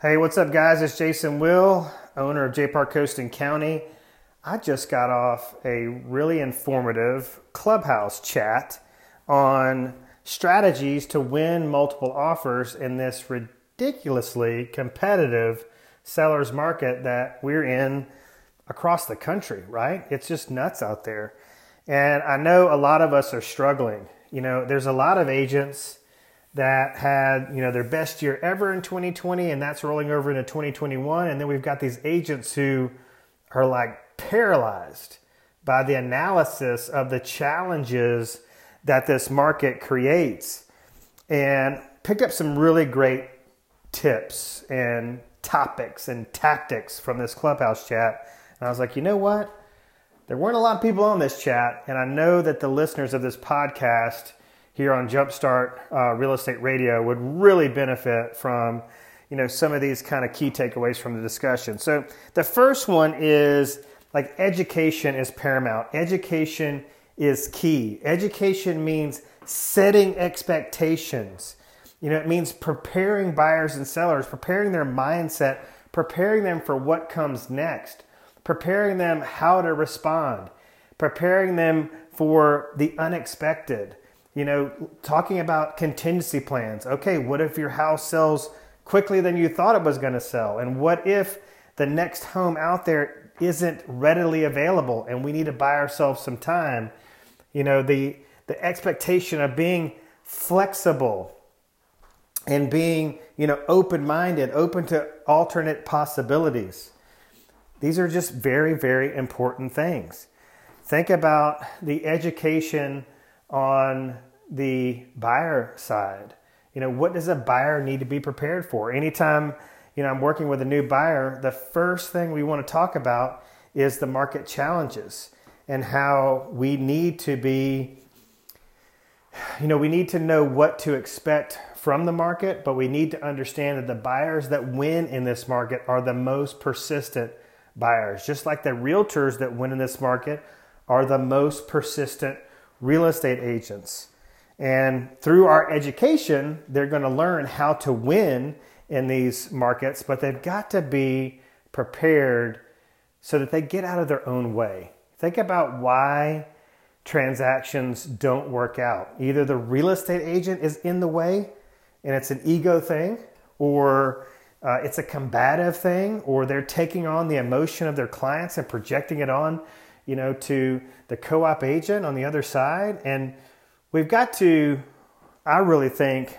Hey, what's up, guys? It's Jason Will, owner of JPAR Coast and County. I just got off a really informative clubhouse chat on strategies to win multiple offers in this ridiculously competitive seller's market that we're in across the country, right? It's just nuts out there. And I know a lot of us are struggling. You know, there's a lot of agents that had you know their best year ever in 2020 and that's rolling over into 2021 and then we've got these agents who are like paralyzed by the analysis of the challenges that this market creates. And picked up some really great tips and topics and tactics from this clubhouse chat. And i was like you know what? There weren't a lot of people on this chat and i know that the listeners of this podcast here on Jumpstart uh, Real Estate Radio would really benefit from you know some of these kind of key takeaways from the discussion. So the first one is like education is paramount. Education is key. Education means setting expectations. You know, it means preparing buyers and sellers, preparing their mindset, preparing them for what comes next, preparing them how to respond, preparing them for the unexpected you know, talking about contingency plans. Okay, what if your house sells quickly than you thought it was going to sell? And what if the next home out there isn't readily available and we need to buy ourselves some time? You know, the the expectation of being flexible and being, you know, open-minded, open to alternate possibilities. These are just very very important things. Think about the education on the buyer side. You know, what does a buyer need to be prepared for? Anytime, you know, I'm working with a new buyer, the first thing we want to talk about is the market challenges and how we need to be you know, we need to know what to expect from the market, but we need to understand that the buyers that win in this market are the most persistent buyers. Just like the realtors that win in this market are the most persistent real estate agents. And through our education, they're going to learn how to win in these markets, but they've got to be prepared so that they get out of their own way. Think about why transactions don't work out. Either the real estate agent is in the way and it's an ego thing, or uh, it's a combative thing, or they're taking on the emotion of their clients and projecting it on, you know, to the co-op agent on the other side. And we've got to, I really think,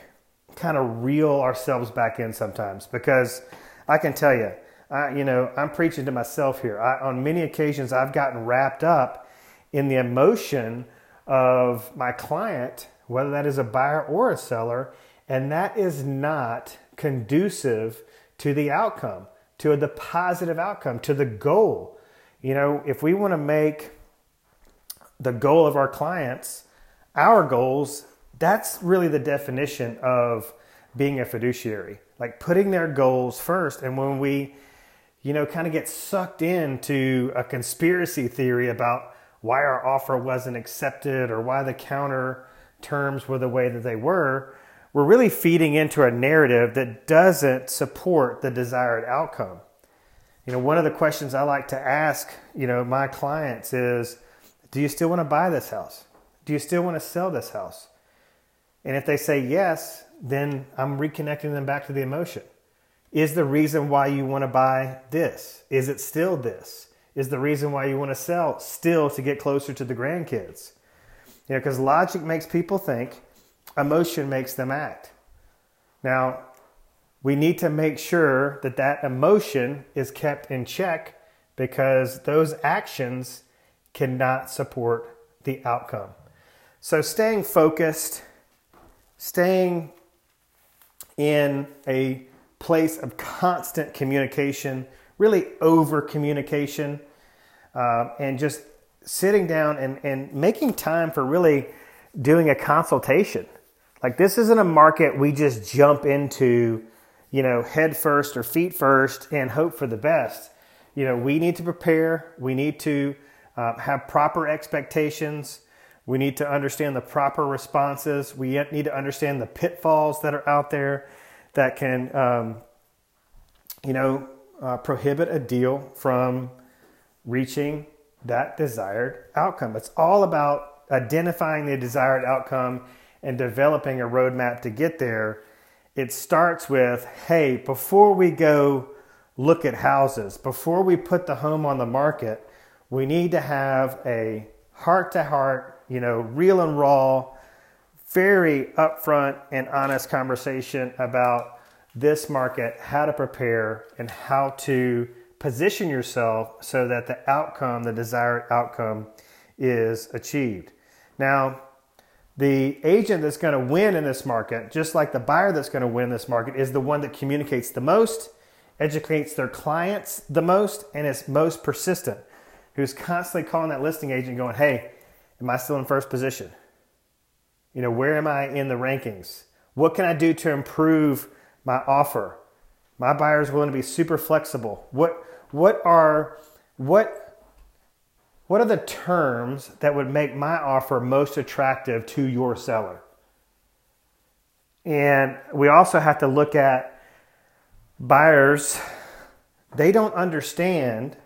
kind of reel ourselves back in sometimes because I can tell you, I, you know, I'm preaching to myself here. I, on many occasions, I've gotten wrapped up in the emotion of my client, whether that is a buyer or a seller, and that is not conducive to the outcome, to the positive outcome, to the goal. You know, if we want to make the goal of our clients our goals, that's really the definition of being a fiduciary, like putting their goals first. And when we, you know, kind of get sucked into a conspiracy theory about why our offer wasn't accepted or why the counter terms were the way that they were, we're really feeding into a narrative that doesn't support the desired outcome. You know, one of the questions I like to ask, you know, my clients is, do you still want to buy this house? Do you still want to sell this house? And if they say yes, then I'm reconnecting them back to the emotion. Is the reason why you want to buy this? Is it still this? Is the reason why you want to sell still to get closer to the grandkids? You know, because logic makes people think, emotion makes them act. Now, we need to make sure that that emotion is kept in check because those actions cannot support the outcome. So, staying focused, staying in a place of constant communication, really over communication, uh, and just sitting down and, and making time for really doing a consultation. Like, this isn't a market we just jump into, you know, head first or feet first and hope for the best. You know, we need to prepare, we need to uh, have proper expectations we need to understand the proper responses. We need to understand the pitfalls that are out there that can, um, you know, uh, prohibit a deal from reaching that desired outcome. It's all about identifying the desired outcome and developing a roadmap to get there. It starts with hey, before we go look at houses, before we put the home on the market, we need to have a heart to heart, you know, real and raw, very upfront and honest conversation about this market, how to prepare, and how to position yourself so that the outcome, the desired outcome, is achieved. Now, the agent that's going to win in this market, just like the buyer that's going to win this market, is the one that communicates the most, educates their clients the most, and is most persistent. Who's constantly calling that listing agent going, Hey, am I still in first position? You know, where am I in the rankings? What can I do to improve my offer? My buyer is willing to be super flexible. What what are what what are the terms that would make my offer most attractive to your seller? And we also have to look at buyers, they don't understand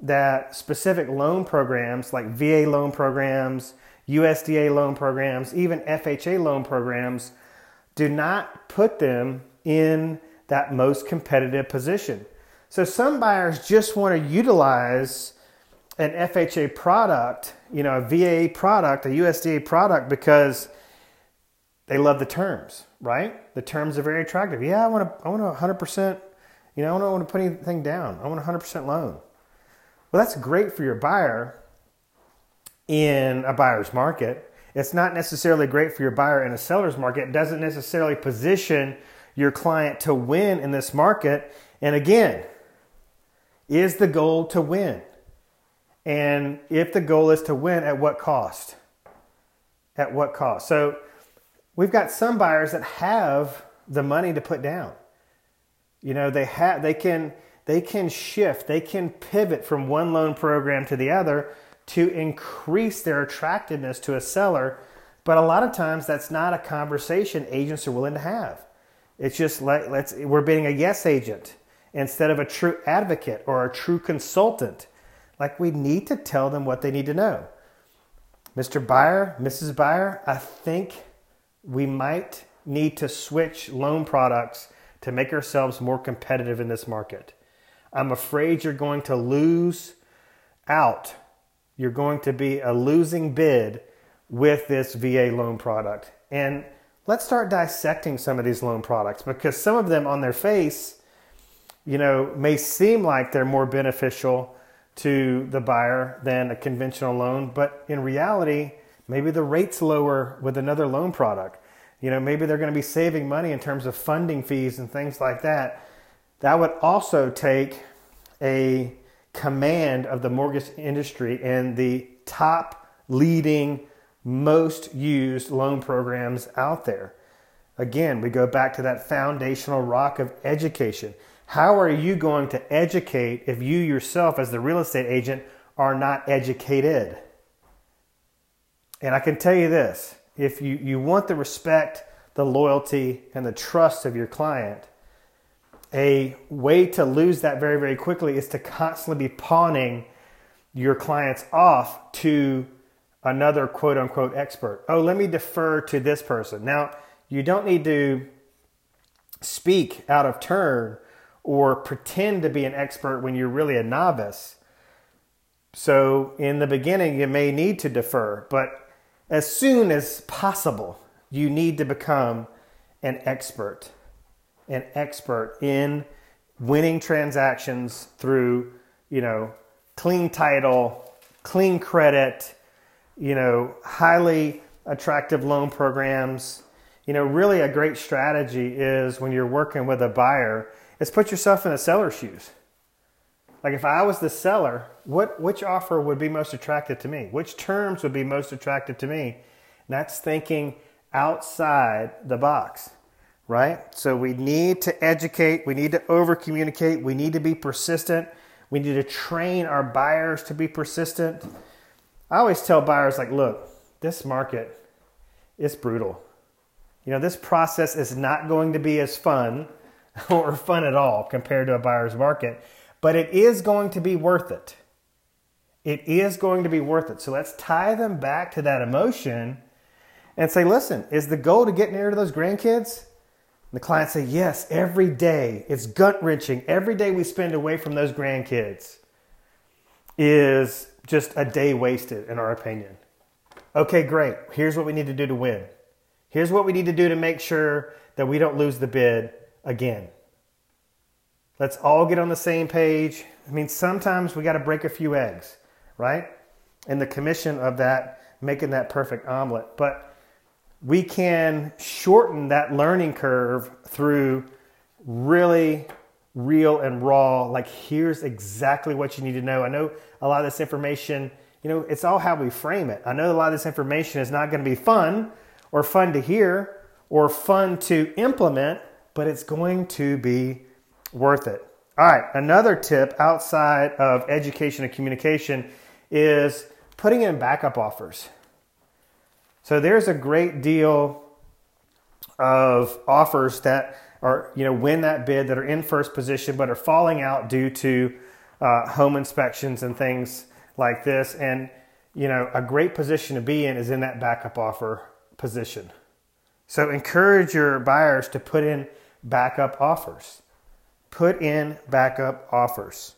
that specific loan programs like VA loan programs, USDA loan programs, even FHA loan programs do not put them in that most competitive position. So some buyers just want to utilize an FHA product, you know, a VA product, a USDA product because they love the terms, right? The terms are very attractive. Yeah, I want to, I want a hundred percent, you know, I don't want to put anything down. I want a hundred percent loan. Well, that's great for your buyer in a buyer's market. It's not necessarily great for your buyer in a seller's market. It doesn't necessarily position your client to win in this market. And again, is the goal to win? And if the goal is to win, at what cost? At what cost? So we've got some buyers that have the money to put down. You know, they have they can they can shift, they can pivot from one loan program to the other to increase their attractiveness to a seller. But a lot of times that's not a conversation agents are willing to have. It's just like let's we're being a yes agent instead of a true advocate or a true consultant. Like we need to tell them what they need to know. Mr. Buyer, Mrs. Buyer, I think we might need to switch loan products to make ourselves more competitive in this market. I'm afraid you're going to lose out. You're going to be a losing bid with this VA loan product. And let's start dissecting some of these loan products because some of them on their face, you know, may seem like they're more beneficial to the buyer than a conventional loan, but in reality, maybe the rate's lower with another loan product. You know, maybe they're going to be saving money in terms of funding fees and things like that. That would also take a command of the mortgage industry and the top leading, most used loan programs out there. Again, we go back to that foundational rock of education. How are you going to educate if you yourself, as the real estate agent, are not educated? And I can tell you this if you, you want the respect, the loyalty, and the trust of your client, a way to lose that very, very quickly is to constantly be pawning your clients off to another quote unquote expert. Oh, let me defer to this person. Now, you don't need to speak out of turn or pretend to be an expert when you're really a novice. So, in the beginning, you may need to defer, but as soon as possible, you need to become an expert. An expert in winning transactions through, you know, clean title, clean credit, you know, highly attractive loan programs. You know, really a great strategy is when you're working with a buyer is put yourself in the seller's shoes. Like if I was the seller, what which offer would be most attractive to me? Which terms would be most attractive to me? And that's thinking outside the box, right? So we need to educate, we need to over communicate, we need to be persistent, we need to train our buyers to be persistent. I always tell buyers like, look, this market is brutal. You know, this process is not going to be as fun or fun at all compared to a buyer's market, but it is going to be worth it. It is going to be worth it. So let's tie them back to that emotion and say, listen, is the goal to get near to those grandkids? And the client say, yes, every day. It's gut wrenching. Every day we spend away from those grandkids is just a day wasted, in our opinion. Okay, great. Here's what we need to do to win. Here's what we need to do to make sure that we don't lose the bid again. Let's all get on the same page. I mean, sometimes we got to break a few eggs, right? In the commission of that, making that perfect omelet. But we can shorten that learning curve through really real and raw, like, here's exactly what you need to know. I know a lot of this information, you know, it's all how we frame it. I know a lot of this information is not going to be fun or fun to hear or fun to implement, but it's going to be worth it. All right, another tip outside of education and communication is putting in backup offers. So there's a great deal of offers that are, you know, win that bid that are in first position but are falling out due to uh, home inspections and things like this. And, you know, a great position to be in is in that backup offer position. So encourage your buyers to put in backup offers. Put in backup offers.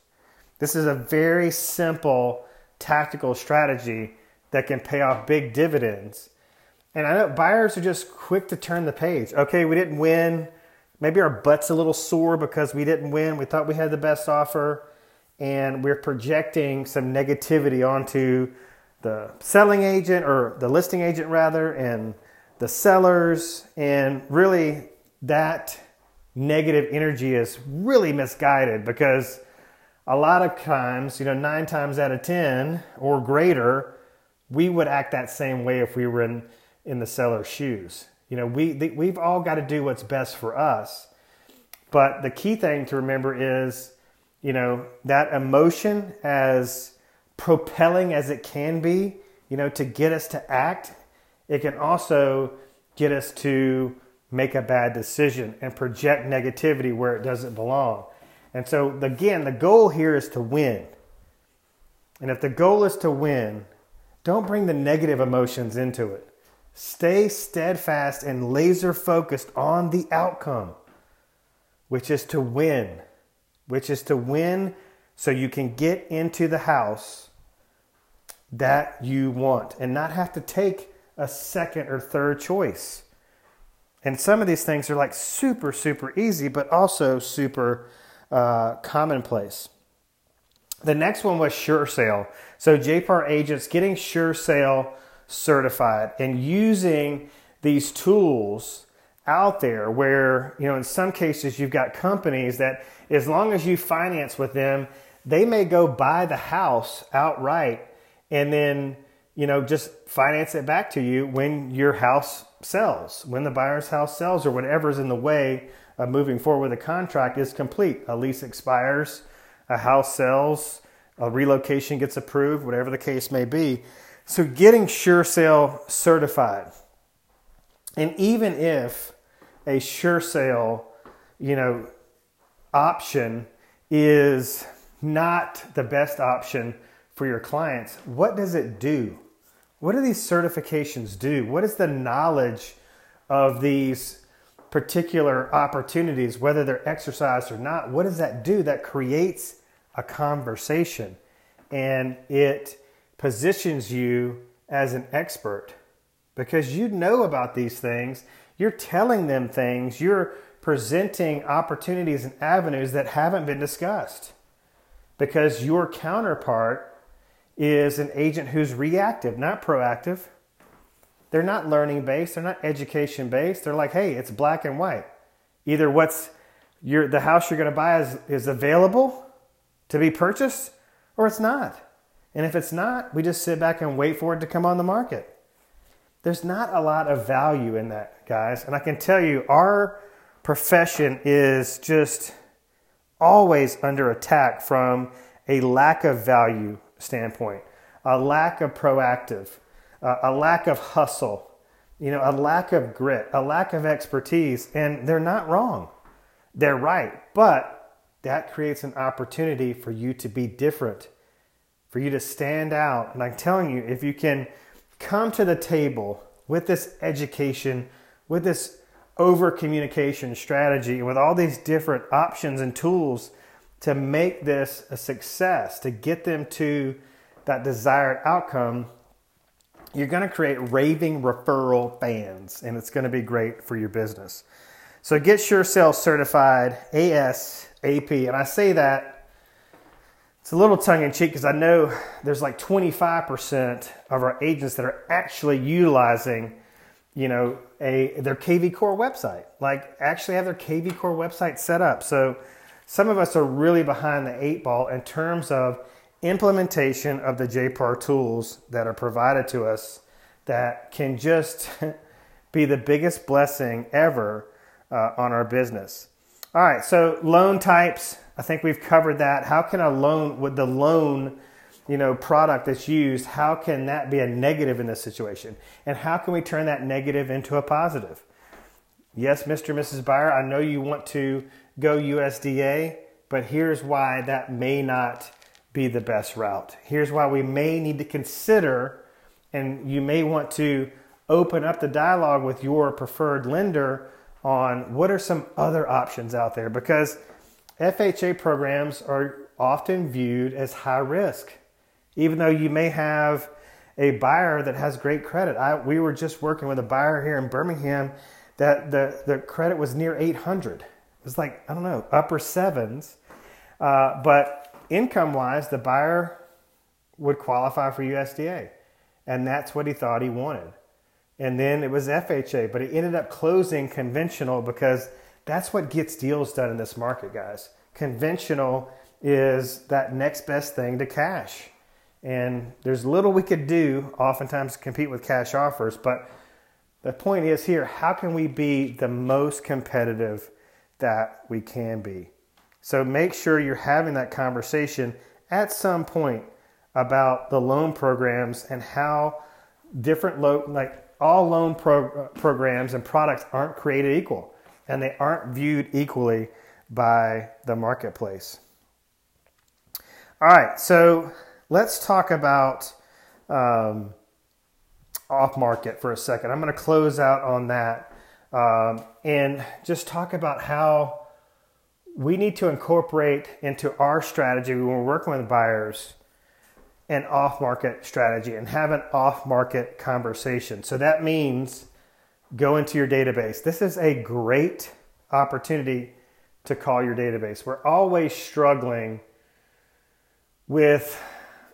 This is a very simple tactical strategy that can pay off big dividends and I know buyers are just quick to turn the page. Okay, we didn't win. Maybe our butt's a little sore because we didn't win. We thought we had the best offer, and we're projecting some negativity onto the selling agent or the listing agent, rather, and the sellers. And really, that negative energy is really misguided because a lot of times, you know, nine times out of 10 or greater, we would act that same way if we were in in the seller's shoes. You know, we we've all got to do what's best for us. But the key thing to remember is, you know, that emotion as propelling as it can be, you know, to get us to act, it can also get us to make a bad decision and project negativity where it doesn't belong. And so again, the goal here is to win. And if the goal is to win, don't bring the negative emotions into it. Stay steadfast and laser focused on the outcome, which is to win, which is to win so you can get into the house that you want and not have to take a second or third choice. And some of these things are like super, super easy, but also super uh, commonplace. The next one was Sure Sale. So JPAR agents getting Sure Sale certified and using these tools out there where, you know, in some cases you've got companies that as long as you finance with them, they may go buy the house outright and then, you know, just finance it back to you when your house sells, when the buyer's house sells or whatever's in the way of moving forward with a contract is complete. A lease expires, a house sells, a relocation gets approved, whatever the case may be. So getting Sure Sale certified. And even if a Sure Sale, you know, option is not the best option for your clients, what does it do? What do these certifications do? What is the knowledge of these particular opportunities, whether they're exercised or not? What does that do? That creates a conversation and it positions you as an expert because you know about these things. You're telling them things. You're presenting opportunities and avenues that haven't been discussed because your counterpart is an agent who's reactive, not proactive. They're not learning based, they're not education based. They're like, hey, it's black and white. Either what's your, the house you're going to buy is, is available to be purchased or it's not. And if it's not, we just sit back and wait for it to come on the market. There's not a lot of value in that, guys. And I can tell you, our profession is just always under attack from a lack of value standpoint, a lack of proactive, uh, a lack of hustle, you know, a lack of grit, a lack of expertise. And they're not wrong. they're right. But that creates an opportunity for you to be different, for you to stand out. And I'm telling you, if you can come to the table with this education, with this over communication strategy, with all these different options and tools to make this a success, to get them to that desired outcome, you're going to create raving referral fans, and it's going to be great for your business. So get yourself certified ASAP. And I say that it's a little tongue in cheek because I know there's like 25% of our agents that are actually utilizing, you know, a their KV Core website. Like actually have their KV Core website set up. So some of us are really behind the eight ball in terms of implementation of the JPAR tools that are provided to us that can just be the biggest blessing ever uh, on our business. All right, so loan types, I think we've covered that. How can a loan with the loan, you know, product that's used, how can that be a negative in this situation? And how can we turn that negative into a positive? Yes, Mr. and Mrs. Buyer, I know you want to go USDA, but here's why that may not be the best route. Here's why we may need to consider, and you may want to open up the dialogue with your preferred lender on what are some other options out there because FHA programs are often viewed as high risk. Even though you may have a buyer that has great credit. I, we were just working with a buyer here in Birmingham that the, the credit was near 800. It was like, I don't know, upper sevens. Uh, but income wise, the buyer would qualify for USDA. And that's what he thought he wanted. And then it was FHA, but it ended up closing conventional because that's what gets deals done in this market, guys. Conventional is that next best thing to cash. And there's little we could do oftentimes to compete with cash offers, but the point is here how can we be the most competitive that we can be? So make sure you're having that conversation at some point about the loan programs and how different loan, like all loan pro- programs and products aren't created equal and they aren't viewed equally by the marketplace. All right, so let's talk about um, off market for a second. I'm going to close out on that um, and just talk about how we need to incorporate into our strategy when we're working with buyers an off market strategy and have an off market conversation. So that means go into your database. This is a great opportunity to call your database. We're always struggling with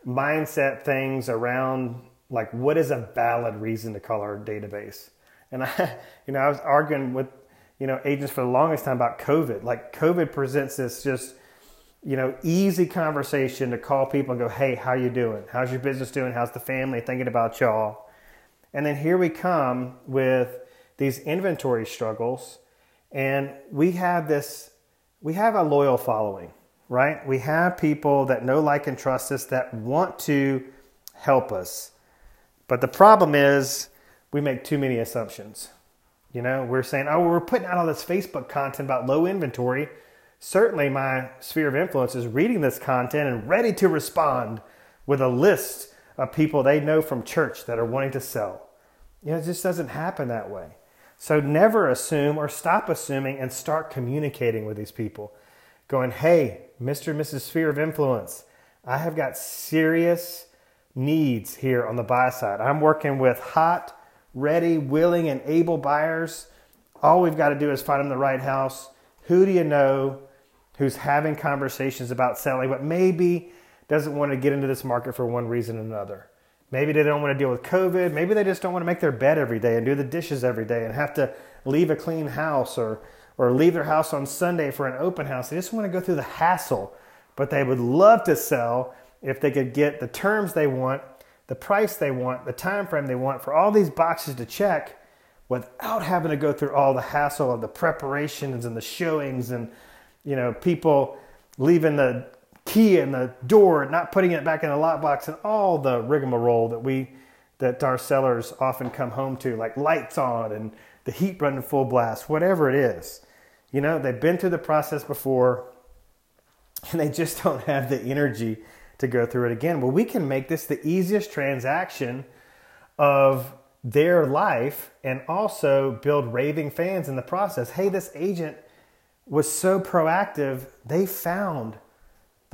mindset things around like what is a valid reason to call our database. And I, you know, I was arguing with you know, agents for the longest time about COVID. Like COVID presents this just, you know, easy conversation to call people and go, "Hey, how you doing? How's your business doing? How's the family thinking about y'all?" And then here we come with these inventory struggles, and we have this we have a loyal following, right? We have people that know, like, and trust us that want to help us. But the problem is we make too many assumptions. You know, we're saying, oh, we're putting out all this Facebook content about low inventory. Certainly, my sphere of influence is reading this content and ready to respond with a list of people they know from church that are wanting to sell. You know, it just doesn't happen that way. So never assume or stop assuming and start communicating with these people. Going, hey, Mr. and Mrs. Sphere of Influence, I have got serious needs here on the buy side. I'm working with hot, ready, willing, and able buyers. All we've got to do is find them the right house. Who do you know who's having conversations about selling, but maybe doesn't want to get into this market for one reason or another? Maybe they don't want to deal with COVID. Maybe they just don't want to make their bed every day and do the dishes every day and have to leave a clean house or, or leave their house on Sunday for an open house. They just want to go through the hassle, but they would love to sell if they could get the terms they want the price they want, the time frame they want for all these boxes to check without having to go through all the hassle of the preparations and the showings and you know people leaving the key in the door not putting it back in the lockbox and all the rigmarole that we that our sellers often come home to like lights on and the heat running full blast whatever it is You know, they've been through the process before and they just don't have the energy to go through it again. Well, we can make this the easiest transaction of their life and also build raving fans in the process. Hey, this agent was so proactive, they found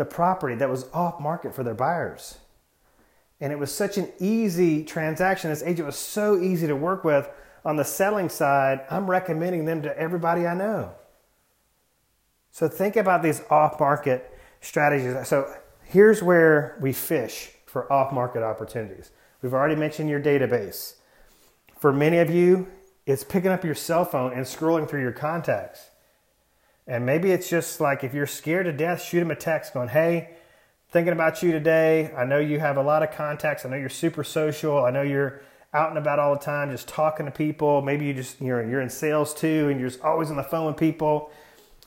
the property that was off market for their buyers. And it was such an easy transaction. This agent was so easy to work with. On the selling side, I'm recommending them to everybody I know. So think about these off market strategies. So here's where we fish for off market opportunities. We've already mentioned your database. For many of you, it's picking up your cell phone and scrolling through your contacts. And maybe it's just like if you're scared to death, shoot them a text going, hey, thinking about you today. I know you have a lot of contacts. I know you're super social. I know you're out and about all the time, just talking to people. Maybe you just you're you're in sales too, and you're just always on the phone with people.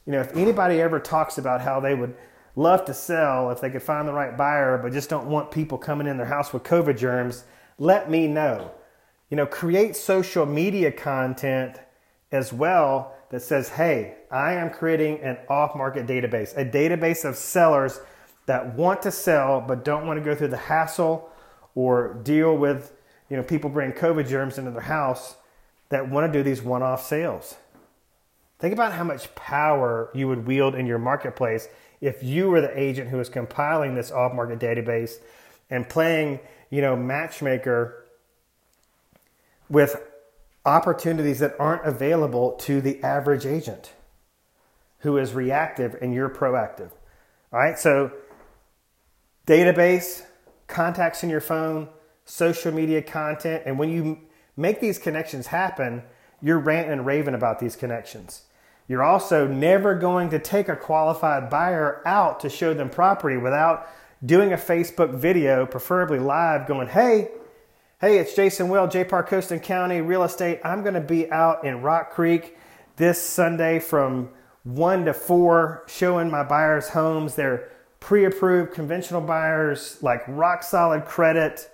You know, if anybody ever talks about how they would love to sell if they could find the right buyer, but just don't want people coming in their house with COVID germs, let me know. You know, create social media content as well that says, hey, I am creating an off market database, a database of sellers that want to sell but don't want to go through the hassle or deal with you know people bring COVID germs into their house that want to do these one-off sales. Think about how much power you would wield in your marketplace if you were the agent who was compiling this off-market database and playing, you know, matchmaker with opportunities that aren't available to the average agent who is reactive and you're proactive. All right? So database, contacts in your phone, social media content, and when you make these connections happen, you're ranting and raving about these connections. You're also never going to take a qualified buyer out to show them property without doing a Facebook video, preferably live, going, hey, hey, it's Jason Will, JPAR Coast and County Real Estate. I'm going to be out in Rock Creek this Sunday from 1 to 4 showing my buyers homes. They're pre-approved conventional buyers, like rock solid credit.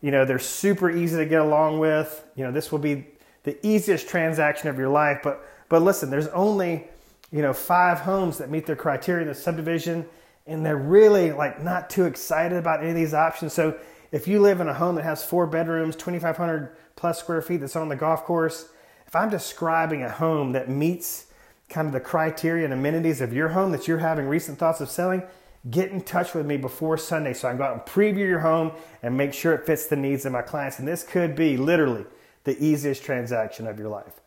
You know, they're super easy to get along with. You know, this will be the easiest transaction of your life. But but listen, there's only you know five homes that meet their criteria in the subdivision, and they're really like not too excited about any of these options. So if you live in a home that has four bedrooms, 2,500 plus square feet that's on the golf course, if I'm describing a home that meets kind of the criteria and amenities of your home that you're having recent thoughts of selling, get in touch with me before Sunday so I can go out and preview your home and make sure it fits the needs of my clients. And this could be literally the easiest transaction of your life.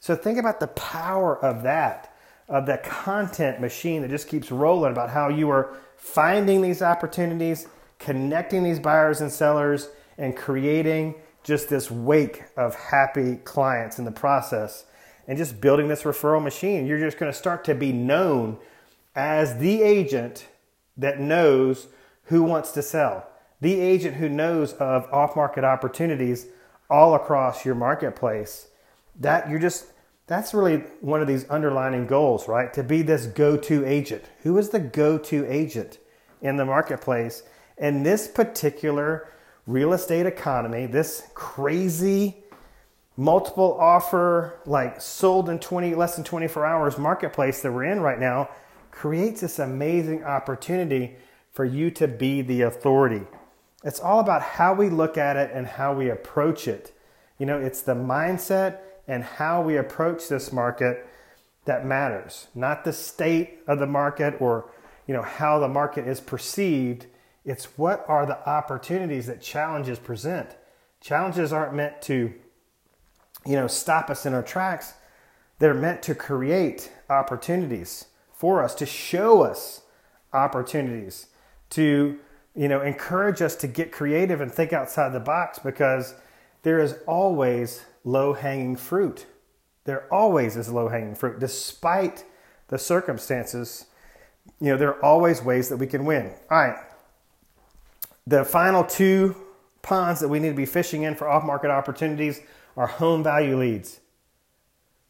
So think about the power of that, of that content machine that just keeps rolling about how you are finding these opportunities, connecting these buyers and sellers, and creating just this wake of happy clients in the process and just building this referral machine. You're just going to start to be known as the agent that knows who wants to sell, the agent who knows of off market opportunities all across your marketplace. That you're just, that's really one of these underlining goals, right? To be this go to agent. Who is the go to agent in the marketplace? And this particular real estate economy, this crazy multiple offer, like sold in 20, less than 24 hours marketplace that we're in right now creates this amazing opportunity for you to be the authority. It's all about how we look at it and how we approach it. You know, it's the mindset and how we approach this market that matters, not the state of the market or, you know, how the market is perceived. It's what are the opportunities that challenges present. Challenges aren't meant to, you know, stop us in our tracks. They're meant to create opportunities for us, to show us opportunities, to you know encourage us to get creative and think outside the box because there is always low hanging fruit. There always is low hanging fruit, despite the circumstances. You know, there are always ways that we can win. All right. The final two ponds that we need to be fishing in for off market opportunities are home value leads.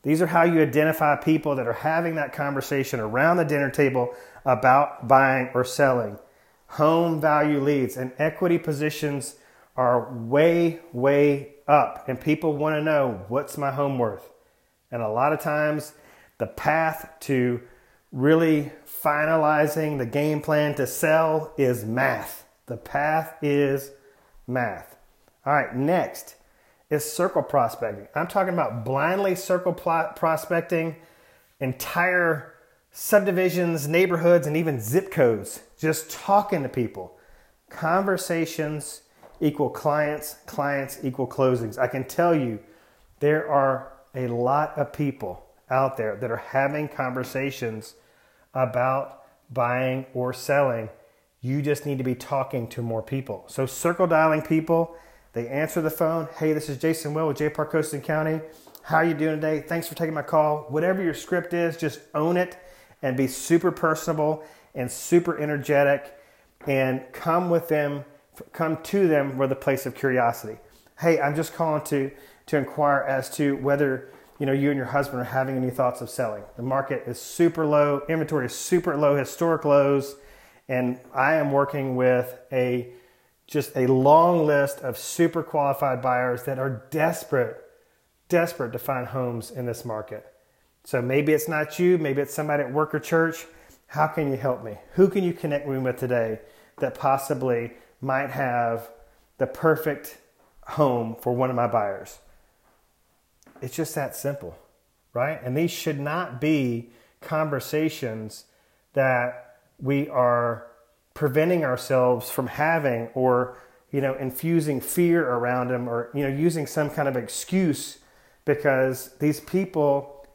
These are how you identify people that are having that conversation around the dinner table about buying or selling. Home value leads and equity positions are way, way up, and people want to know what's my home worth. And a lot of times, the path to really finalizing the game plan to sell is math. The path is math. All right, next is circle prospecting. I'm talking about blindly circle prospecting entire subdivisions, neighborhoods, and even zip codes. Just talking to people. Conversations equal clients, clients equal closings. I can tell you there are a lot of people out there that are having conversations about buying or selling. You just need to be talking to more people. So, circle dialing people, they answer the phone. Hey, this is Jason Will with JPAR Coast and County. How are you doing today? Thanks for taking my call. Whatever your script is, just own it and be super personable and super energetic and come with them, come to them with a place of curiosity. Hey, I'm just calling to to inquire as to whether you know you and your husband are having any thoughts of selling. The market is super low, inventory is super low, historic lows, and I am working with a just a long list of super qualified buyers that are desperate, desperate to find homes in this market. So maybe it's not you, maybe it's somebody at work or church. How can you help me? Who can you connect me with today that possibly might have the perfect home for one of my buyers? It's just that simple, right? And these should not be conversations that we are preventing ourselves from having or you know infusing fear around them or you know using some kind of excuse because these people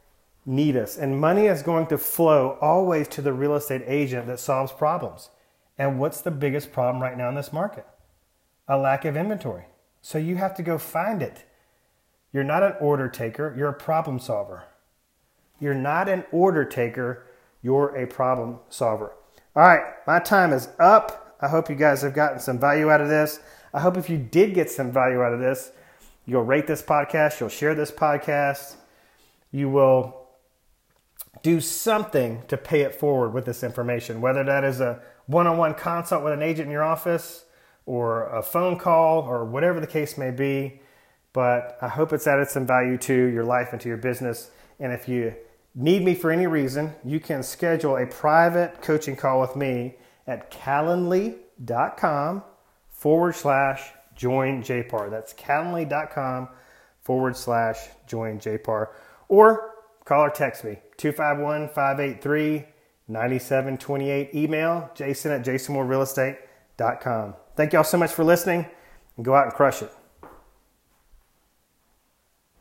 need us. And money is going to flow always to the real estate agent that solves problems. And what's the biggest problem right now in this market? A lack of inventory. So you have to go find it. You're not an order taker, you're a problem solver. You're not an order taker, you're a problem solver. All right, my time is up. I hope you guys have gotten some value out of this. I hope if you did get some value out of this, you'll rate this podcast, you'll share this podcast, you will do something to pay it forward with this information, whether that is a one on one consult with an agent in your office or a phone call or whatever the case may be but I hope it's added some value to your life and to your business. And if you need me for any reason, you can schedule a private coaching call with me at calendly.com forward slash join JPAR. That's calendly.com forward slash join JPAR. Or call or text me 251 583 9728. Email jason at jasonmorerealestate.com. Thank y'all so much for listening and go out and crush it.